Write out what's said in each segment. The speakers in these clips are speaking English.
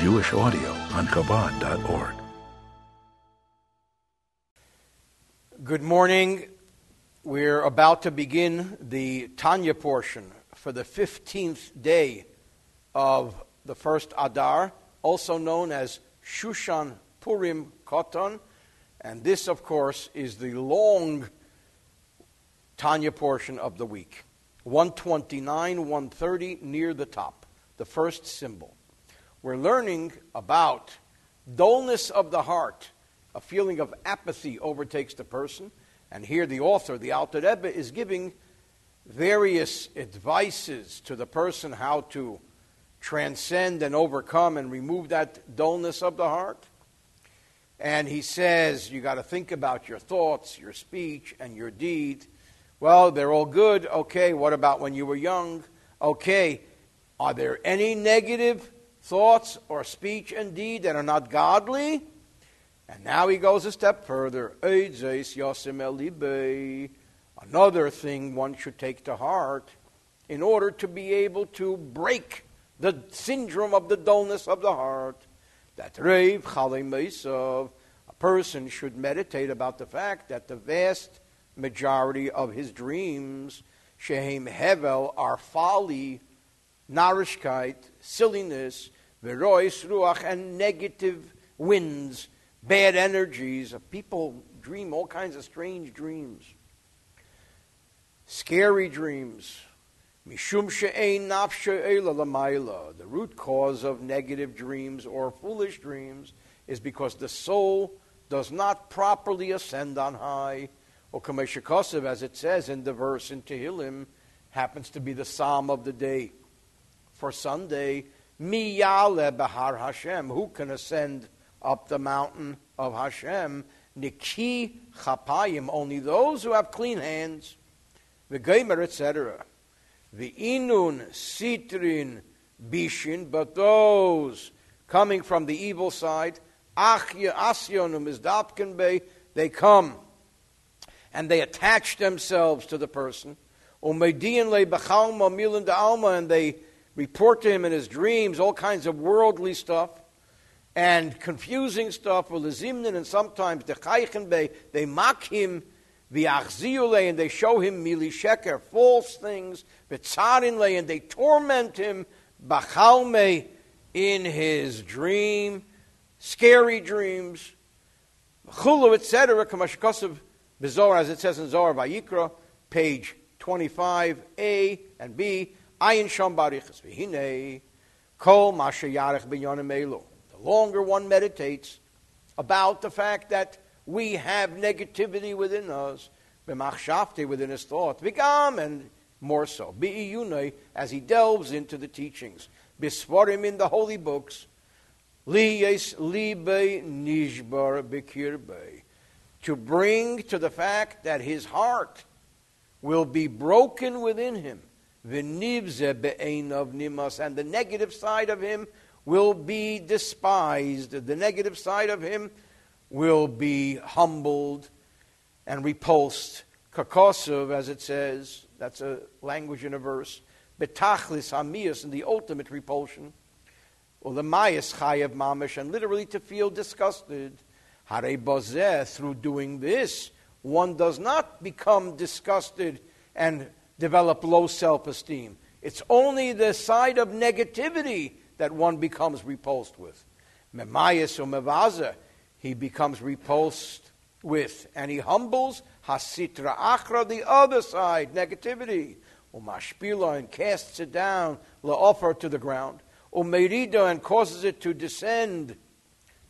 Jewish audio on Chabad.org. Good morning. We're about to begin the Tanya portion for the 15th day of the first Adar, also known as Shushan Purim Koton. And this, of course, is the long Tanya portion of the week. 129, 130, near the top, the first symbol. We're learning about dullness of the heart a feeling of apathy overtakes the person. And here the author, the Alter Rebbe, is giving various advices to the person how to transcend and overcome and remove that dullness of the heart. And he says you got to think about your thoughts, your speech, and your deed. Well, they're all good. Okay, what about when you were young? Okay, are there any negative thoughts or speech and deed that are not godly? And now he goes a step further. Another thing one should take to heart in order to be able to break the syndrome of the dullness of the heart. That Rev Chalim a person should meditate about the fact that the vast majority of his dreams, Shehem Hevel, are folly, narishkeit, silliness, verois ruach, and negative winds bad energies. People dream all kinds of strange dreams, scary dreams. Mishum she'ein nafshe The root cause of negative dreams or foolish dreams is because the soul does not properly ascend on high. Or Kameshikosev, as it says in the verse in Tehillim, happens to be the psalm of the day. For Sunday, Miyale Bahar Hashem, who can ascend up the mountain of Hashem, Niki Chapayim, only those who have clean hands, the Geimer, etc. The Inun Sitrin Bishin, but those coming from the evil side, Achya Asyonum is they come and they attach themselves to the person. Umedian le Bachalma Milan Alma, and they report to him in his dreams all kinds of worldly stuff and confusing stuff with Zimnin, and sometimes the Chaichenbe, they mock him, Viachziule, and they show him Mili Sheker, false things, Vitzarinle, and they torment him, Bachalme, in his dream, scary dreams, Chulu, etc., Kamashkosav Bizor, as it says in Zohar Vayikra, page 25a and b, Ayin Shom Barichas, Vihine, Kol Masha Yarech Binyonim Elu longer one meditates about the fact that we have negativity within us, b'machshavte within his thought, v'gam, and more so, bi'iyunei, as he delves into the teachings, bisvarim in the holy books, liyes libe nishbar b'kirbe, to bring to the fact that his heart will be broken within him, and the negative side of him will be despised. The negative side of him will be humbled and repulsed. Kakosov, as it says, that's a language in a verse. Betachlis hamias, in the ultimate repulsion. Or the mayas chayev mamish, and literally to feel disgusted. Hare bozeh, through doing this, one does not become disgusted and develop low self esteem. It's only the side of negativity that one becomes repulsed with. Memayas or mevaza, he becomes repulsed with. And he humbles hasitra achra, the other side, negativity. Umashpila, and casts it down, offer to the ground. Umerida, and causes it to descend,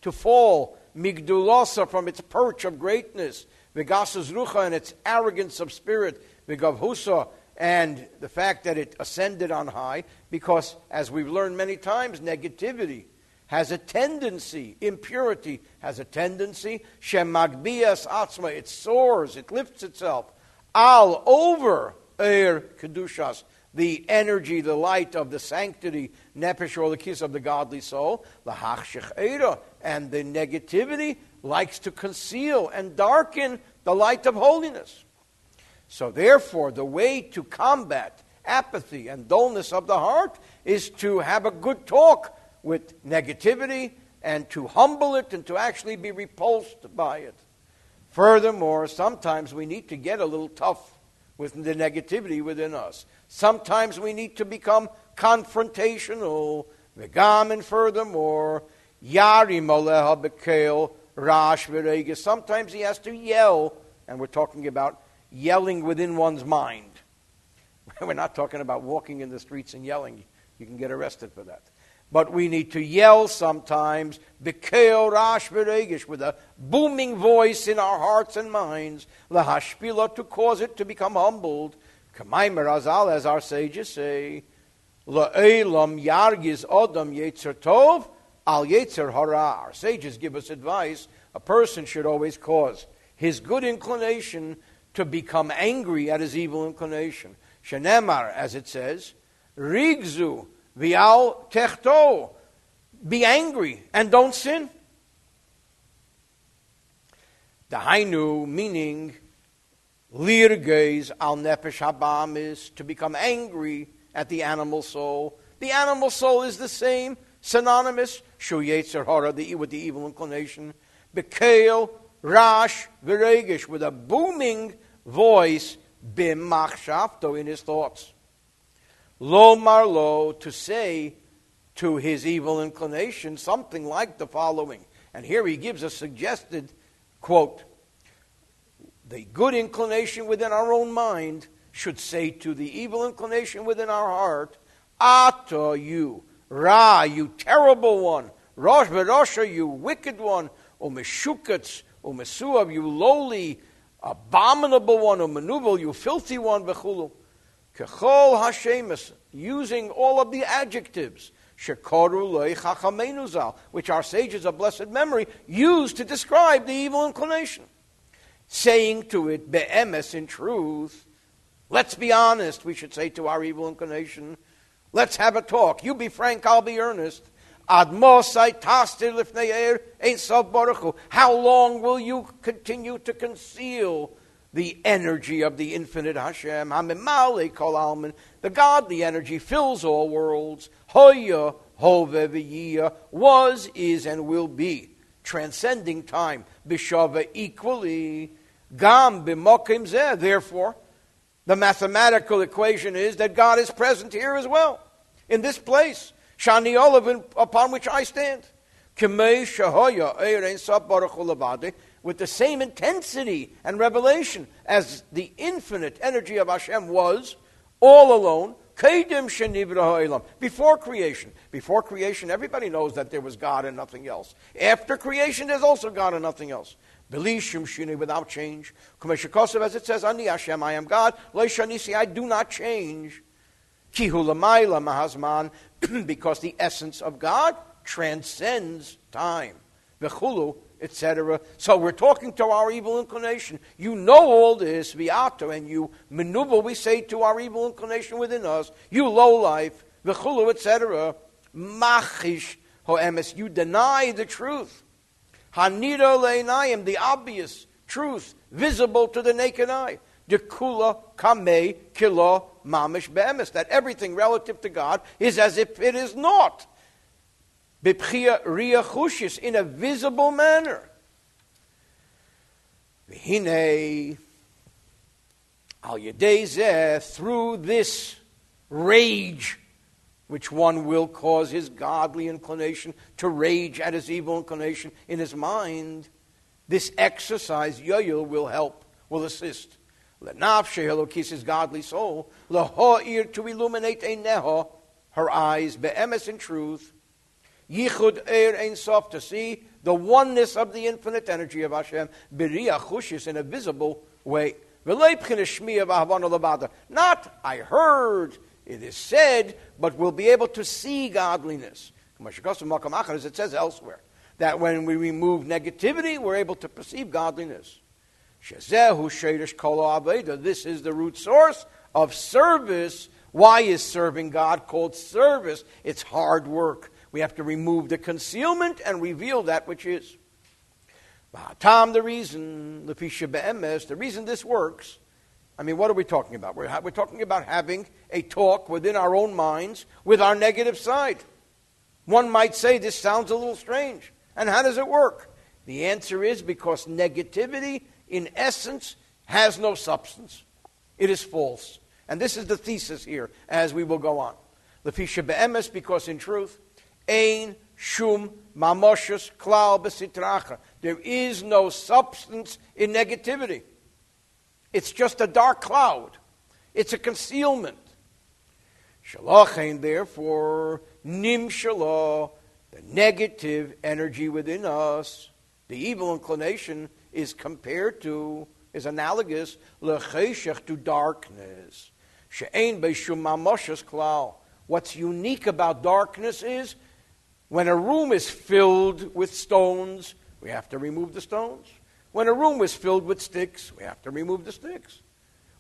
to fall. Migdulosa, from its perch of greatness. Vigasas rucha, and its arrogance of spirit. Vigavhusa, and the fact that it ascended on high, because as we've learned many times, negativity has a tendency, impurity has a tendency, shemagbias atzma, it soars, it lifts itself, all over er kedushas, the energy, the light of the sanctity, nepesh or the kiss of the godly soul, the hachshech and the negativity likes to conceal and darken the light of holiness. So, therefore, the way to combat apathy and dullness of the heart is to have a good talk with negativity and to humble it and to actually be repulsed by it. Furthermore, sometimes we need to get a little tough with the negativity within us. Sometimes we need to become confrontational. Vegam, and furthermore, Yarim Aleha Bekel Rash Sometimes he has to yell, and we're talking about yelling within one's mind. We're not talking about walking in the streets and yelling. You can get arrested for that. But we need to yell sometimes, Bekel Rash with a booming voice in our hearts and minds, Lahashpila, to cause it to become humbled. Kamaimer Azal, as our sages say, La'elam Yargiz Odam Yetzer Tov, Al Yetzer Hara. Our sages give us advice. A person should always cause his good inclination to become angry at his evil inclination. Shenemar, as it says, Rigzu Vial techto. Be angry and don't sin. The Hainu, meaning lirgeis al nefesh habam, is to become angry at the animal soul. The animal soul is the same, synonymous, shu yetzer hara, with the evil inclination. Bekel, rash, viregish, with a booming voice, bim machshavto, in his thoughts. Lo marlo, to say to his evil inclination something like the following. And here he gives a suggested quote The good inclination within our own mind should say to the evil inclination within our heart, Ata, you, Ra, you terrible one, Rosh Berosha, you wicked one, O Meshukatz, O you lowly, abominable one, O Manubal, you filthy one, Bechulu. Kechol Hashemus, using all of the adjectives, Shekoru Lechamenuzal, which our sages of blessed memory used to describe the evil inclination. Saying to it, Be'emes, in truth, let's be honest, we should say to our evil inclination. Let's have a talk. You be frank, I'll be earnest. Er, How long will you continue to conceal the energy of the infinite Hashem. Hamimale kol almin. The godly energy fills all worlds. Hoya, hove was, is, and will be. Transcending time. Bishava equally. Gam b'mokim zeh. Therefore, the mathematical equation is that God is present here as well. In this place. Shani Olive upon which I stand. With the same intensity and revelation as the infinite energy of Hashem was all alone. Before creation. Before creation, everybody knows that there was God and nothing else. After creation, there's also God and nothing else. Without change. As it says, Ani I am God. I do not change. Because the essence of God transcends time etc. So we're talking to our evil inclination. You know all this, viato, and you maneuver, we say to our evil inclination within us, you low life, v'chulu, etc. Machish ho'emes, you deny the truth. Hanira le'inayim, the obvious truth, visible to the naked eye. Dekula kame kilo mamish be'emes, that everything relative to God is as if it is not Bipchia riachushis, in a visible manner. V'hinei al yedei through this rage which one will cause his godly inclination to rage at his evil inclination in his mind, this exercise, yoyil, will help, will assist. Lenafshe Elokis, godly soul, ear to illuminate a neho, her eyes, be'emes in truth, Yichud Er Ein Sof, to see the oneness of the infinite energy of Hashem, B'riya Chushis, in a visible way. Not, I heard, it is said, but we'll be able to see godliness. As it says elsewhere, that when we remove negativity, we're able to perceive godliness. This is the root source of service. Why is serving God called service? It's hard work. We have to remove the concealment and reveal that which is. Tom, the reason, the reason this works, I mean, what are we talking about? We're, we're talking about having a talk within our own minds with our negative side. One might say this sounds a little strange. And how does it work? The answer is because negativity, in essence, has no substance. It is false. And this is the thesis here as we will go on. Lefisha be'emes, because in truth, ein shum mamoshes klal besitracha. There is no substance in negativity. It's just a dark cloud. It's a concealment. Shalachain, therefore, nim shalah, the negative energy within us, the evil inclination, is compared to, is analogous, lecheshech, to darkness. She'ein beishum mamoshes klal. What's unique about darkness is when a room is filled with stones, we have to remove the stones. When a room is filled with sticks, we have to remove the sticks.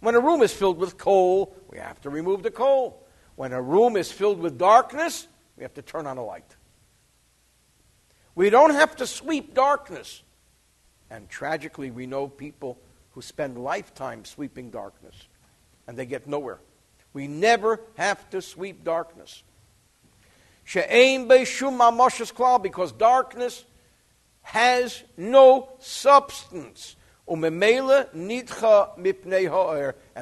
When a room is filled with coal, we have to remove the coal. When a room is filled with darkness, we have to turn on a light. We don't have to sweep darkness. And tragically, we know people who spend lifetime sweeping darkness, and they get nowhere. We never have to sweep darkness. Because darkness has no substance. And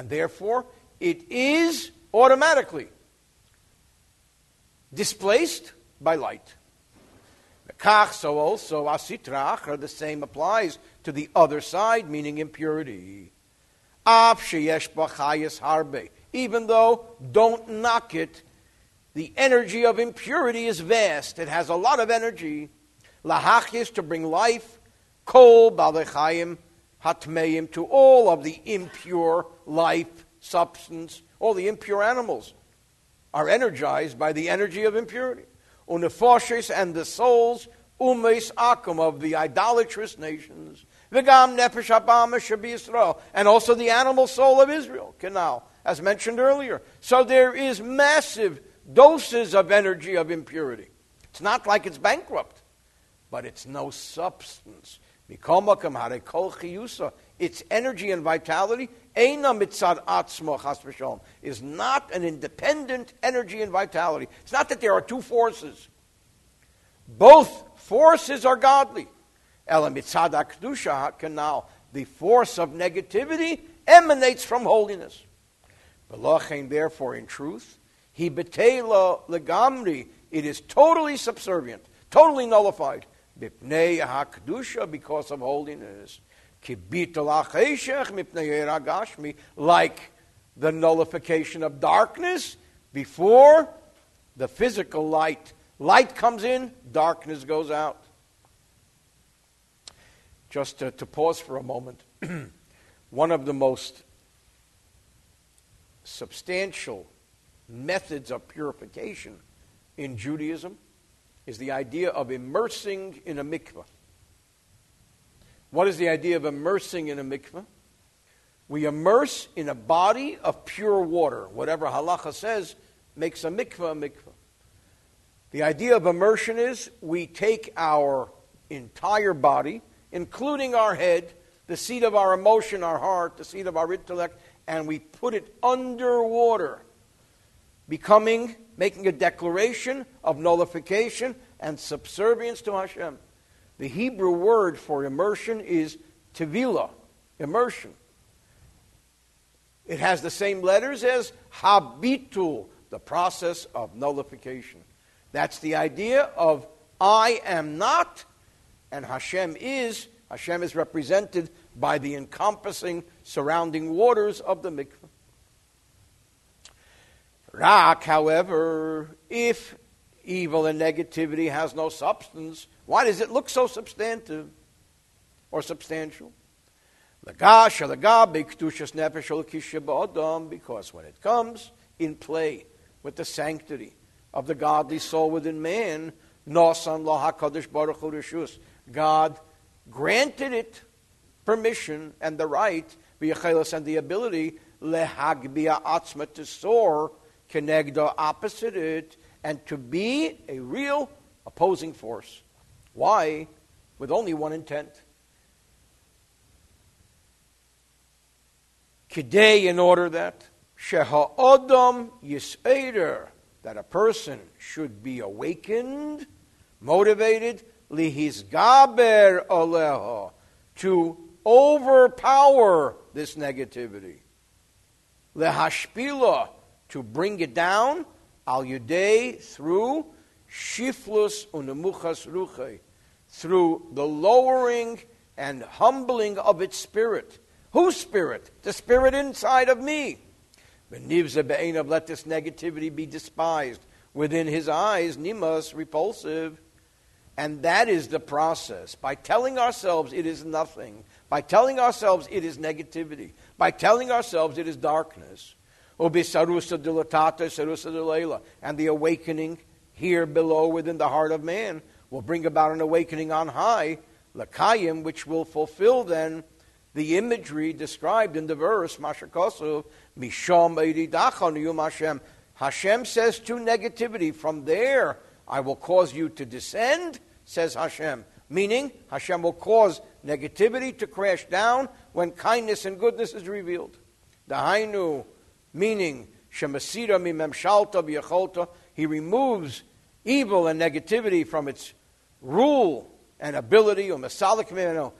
therefore, it is automatically displaced by light. So also, asitrach, the same applies to the other side, meaning impurity. Harbe, even though, don't knock it, the energy of impurity is vast. It has a lot of energy. Lahachis, to bring life. Kol, balechayim, hatmeim, to all of the impure life, substance, all the impure animals are energized by the energy of impurity. Unefoshes and the souls, umes akum, of the idolatrous nations. Nefesh and also the animal soul of Israel, canal, as mentioned earlier. So there is massive doses of energy of impurity. It's not like it's bankrupt, but it's no substance. Its energy and vitality is not an independent energy and vitality. It's not that there are two forces. Both forces are godly. The force of negativity emanates from holiness. Therefore, in truth. It is totally subservient, totally nullified. Bipnei hakdusha because of holiness. Like the nullification of darkness before the physical light. Light comes in, darkness goes out. Just to, to pause for a moment. One of the most substantial methods of purification in Judaism is the idea of immersing in a mikvah. What is the idea of immersing in a mikvah? We immerse in a body of pure water. Whatever halacha says makes a mikvah a mikvah. The idea of immersion is we take our entire body, including our head, the seat of our emotion, our heart, the seat of our intellect, and we put it under water, becoming, making a declaration of nullification and subservience to Hashem. The Hebrew word for immersion is tevila, immersion. It has the same letters as habitul, the process of nullification. That's the idea of I am not, and Hashem is. Hashem is represented by the encompassing surrounding waters of the mikveh. Rak, however, if evil and negativity has no substance, why does it look so substantive or substantial? Because when it comes in play with the sanctity of the godly soul within man, God granted it permission and the right, and the ability, lehagbia atzma, to soar, kenegda, opposite it, and to be a real opposing force. Why? With only one intent. Kidei, in order that, Sheha'odam Yis'eder, that a person should be awakened, motivated, lihisgaber oleho, to overpower this negativity. Lehashpila, to bring it down, al yudei, through shiflus unemuchas ruche, through the lowering and humbling of its spirit. Whose spirit? The spirit inside of me. Let this negativity be despised. Within his eyes, nimas, repulsive. And that is the process. By telling ourselves it is nothing, by telling ourselves it is negativity, by telling ourselves it is darkness, and the awakening here below within the heart of man will bring about an awakening on high, lakayim, which will fulfill then the imagery described in the verse, Mashakosov, Misham Hashem. Hashem says to negativity, from there I will cause you to descend, says Hashem. Meaning, Hashem will cause negativity to crash down when kindness and goodness is revealed. The Hainu, meaning, Shemasira mi memshalta he removes evil and negativity from its rule and ability, or masalik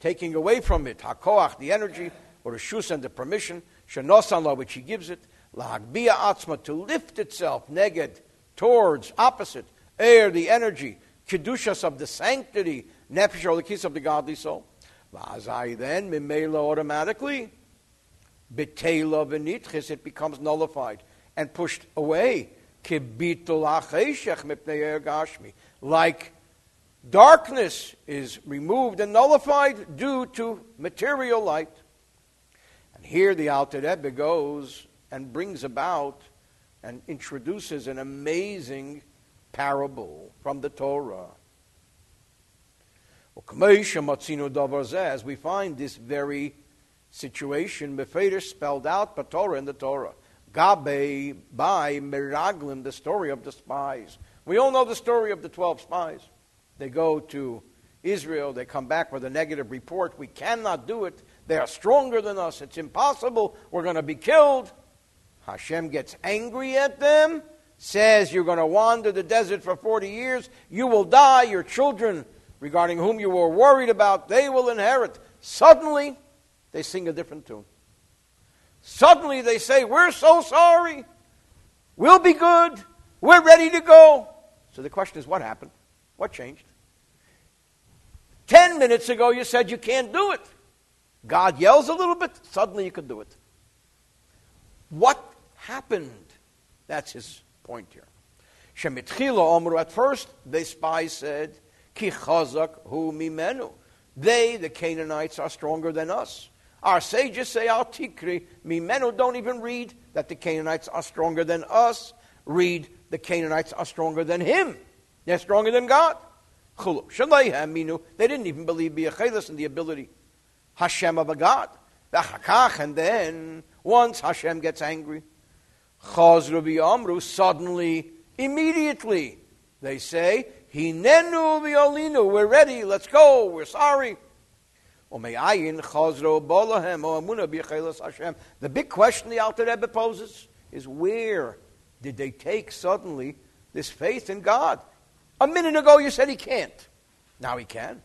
taking away from it, hakoach, the energy, or the shus and the permission, shenosan which he gives it, lahagbia atzma, to lift itself, neged, towards, opposite, air, the energy, kedushas of the sanctity, nefesh, or the kiss of the godly soul. Vazai then, mimela automatically, betela v'nitchis, it becomes nullified and pushed away. Like Darkness is removed and nullified due to material light. And here the Alter Rebbe goes and brings about and introduces an amazing parable from the Torah. As we find this very situation, Mephader spelled out Torah in the Torah. Gabe by Meraglim, the story of the spies. We all know the story of the 12 spies. They go to Israel, they come back with a negative report. We cannot do it. They are stronger than us. It's impossible. We're going to be killed. Hashem gets angry at them, says, You're going to wander the desert for 40 years. You will die. Your children, regarding whom you were worried about, they will inherit. Suddenly, they sing a different tune. Suddenly, they say, We're so sorry. We'll be good. We're ready to go. So the question is, what happened? What changed? Ten minutes ago, you said you can't do it. God yells a little bit, suddenly you can do it. What happened? That's his point here. Shemitchila Omru, at first, the spies said, Ki chazak hu mimenu. They, the Canaanites, are stronger than us. Our sages say, Al tikri, mimenu, don't even read that the Canaanites are stronger than us. Read, the Canaanites are stronger than him. They're stronger than God. They didn't even believe Biachelis in the ability. Hashem of a God. And then, once Hashem gets angry, suddenly, immediately, they say, Hinenu violinu, we're ready, let's go, we're sorry. The big question the Alter Rebbe poses is where did they take suddenly this faith in God? A minute ago you said he can't. Now he can.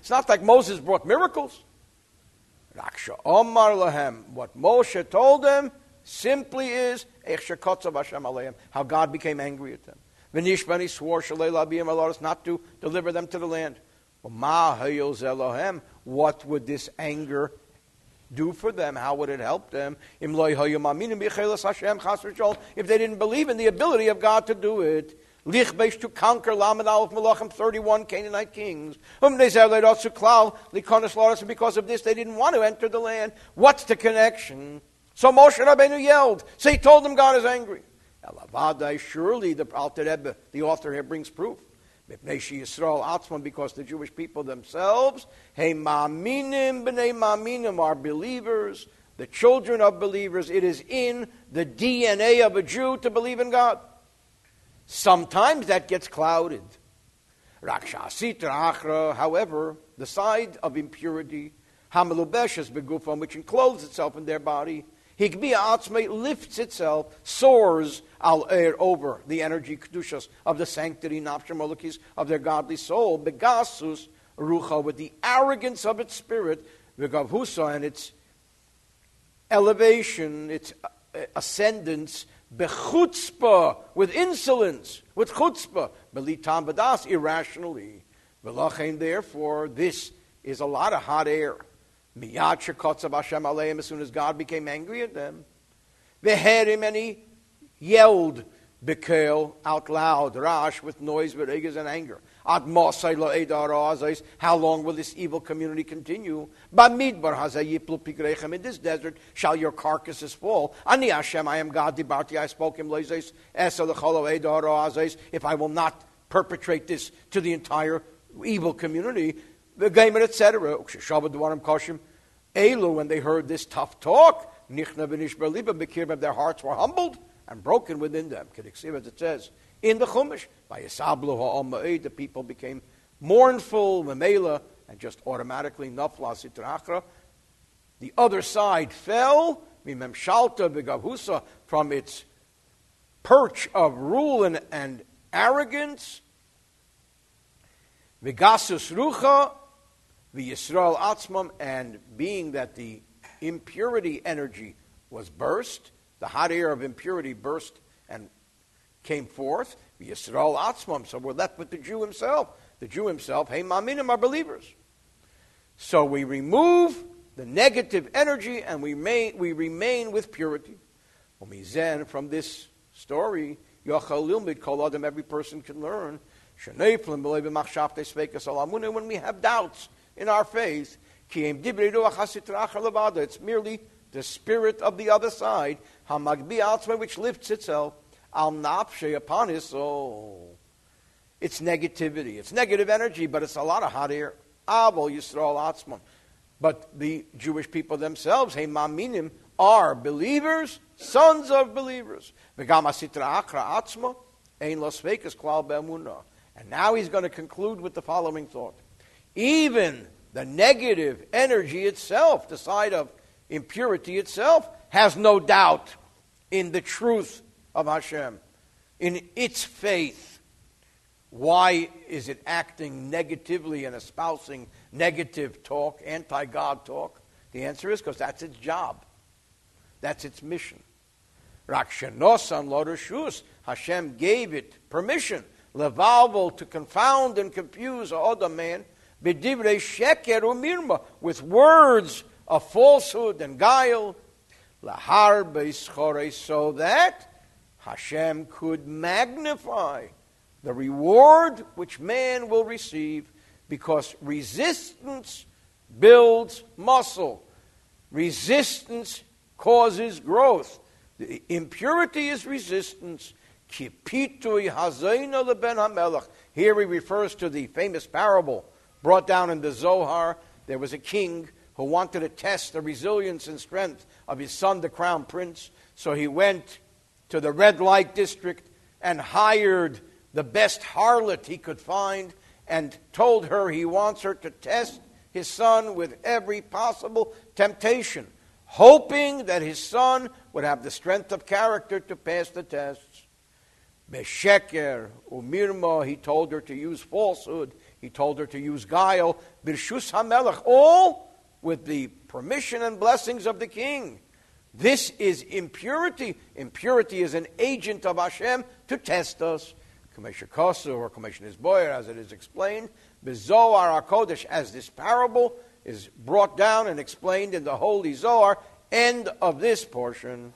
It's not like Moses brought miracles. What Moshe told them simply is how God became angry at them. Vinishbani swore not to deliver them to the land. What would this anger do for them? How would it help them? If they didn't believe in the ability of God to do it. To conquer Lamed Aleph Malachim, 31 Canaanite kings. Whom they said, and because of this, they didn't want to enter the land. What's the connection? So Moshe Rabbeinu yelled. So he told them God is angry. Surely the Alter Rebbe, the author here, brings proof because the Jewish people themselves, hey ma'aminim b'nei ma'aminim are believers, the children of believers. It is in the DNA of a Jew to believe in God. Sometimes that gets clouded. However, the side of impurity, hamelubeshes begufam, which encloses itself in their body, Higbi Atzme lifts itself, soars al air over the energy kedushas of the sanctity nafshamolokis of their godly soul, begasus rucha with the arrogance of its spirit, v'gavhusa and its elevation, its uh, ascendance, bechutzpah with insolence, with chutzpah, belitam badas irrationally. V'lachein therefore this is a lot of hot air. Miyad shekotzav Hashem as soon as God became angry at them. They heard him and he yelled Bekel out loud, Rash with noise, with and anger. How long will this evil community continue? In this desert shall your carcasses fall. Ani Hashem, I am God, Dibarti, I spoke him if I will not perpetrate this to the entire evil community, the gamer, etc. Elu, when they heard this tough talk, their hearts were humbled and broken within them. As it says in the Chumash, by the people became mournful, memela, and just automatically nafla. The other side fell, from its perch of rule and, and arrogance. Vigasus rucha, the Yisrael atzmam, and being that the impurity energy was burst, the hot air of impurity burst and came forth. the Yisrael Atzmam. So we're left with the Jew himself. The Jew himself, hey, Maminim are believers. So we remove the negative energy and we remain, we remain with purity. From this story, every person can learn. When we have doubts in our faith, it's merely the spirit of the other side, which lifts itself al upon his soul. It's negativity. It's negative energy, but it's a lot of hot air. But the Jewish people themselves, hey maminim, are believers, sons of believers. And now he's going to conclude with the following thought. Even the negative energy itself, the side of impurity itself, has no doubt in the truth of Hashem, in its faith. Why is it acting negatively and espousing negative talk, anti God talk? The answer is because that's its job. That's its mission. Rakshanosan Lodashus, Hashem gave it permission, levalvo, to confound and confuse other man, bedivrei sheker umirma, with words of falsehood and guile, lahar beischore, so that Hashem could magnify the reward which man will receive because resistance builds muscle. Resistance causes growth. The impurity is resistance. Here he refers to the famous parable brought down in the Zohar. There was a king who wanted to test the resilience and strength of his son, the crown prince. So he went to the red light district and hired the best harlot he could find and told her he wants her to test his son with every possible temptation, hoping that his son would have the strength of character to pass the tests. Besheker umirma, he told her to use falsehood. He told her to use guile. Birshus hamelech, all with the permission and blessings of the king. This is impurity. Impurity is an agent of Hashem to test us. Commissioner Kosu or Commissioner Boyer, as it is explained, Zohar HaKodesh, as this parable is brought down and explained in the Holy Zohar, end of this portion.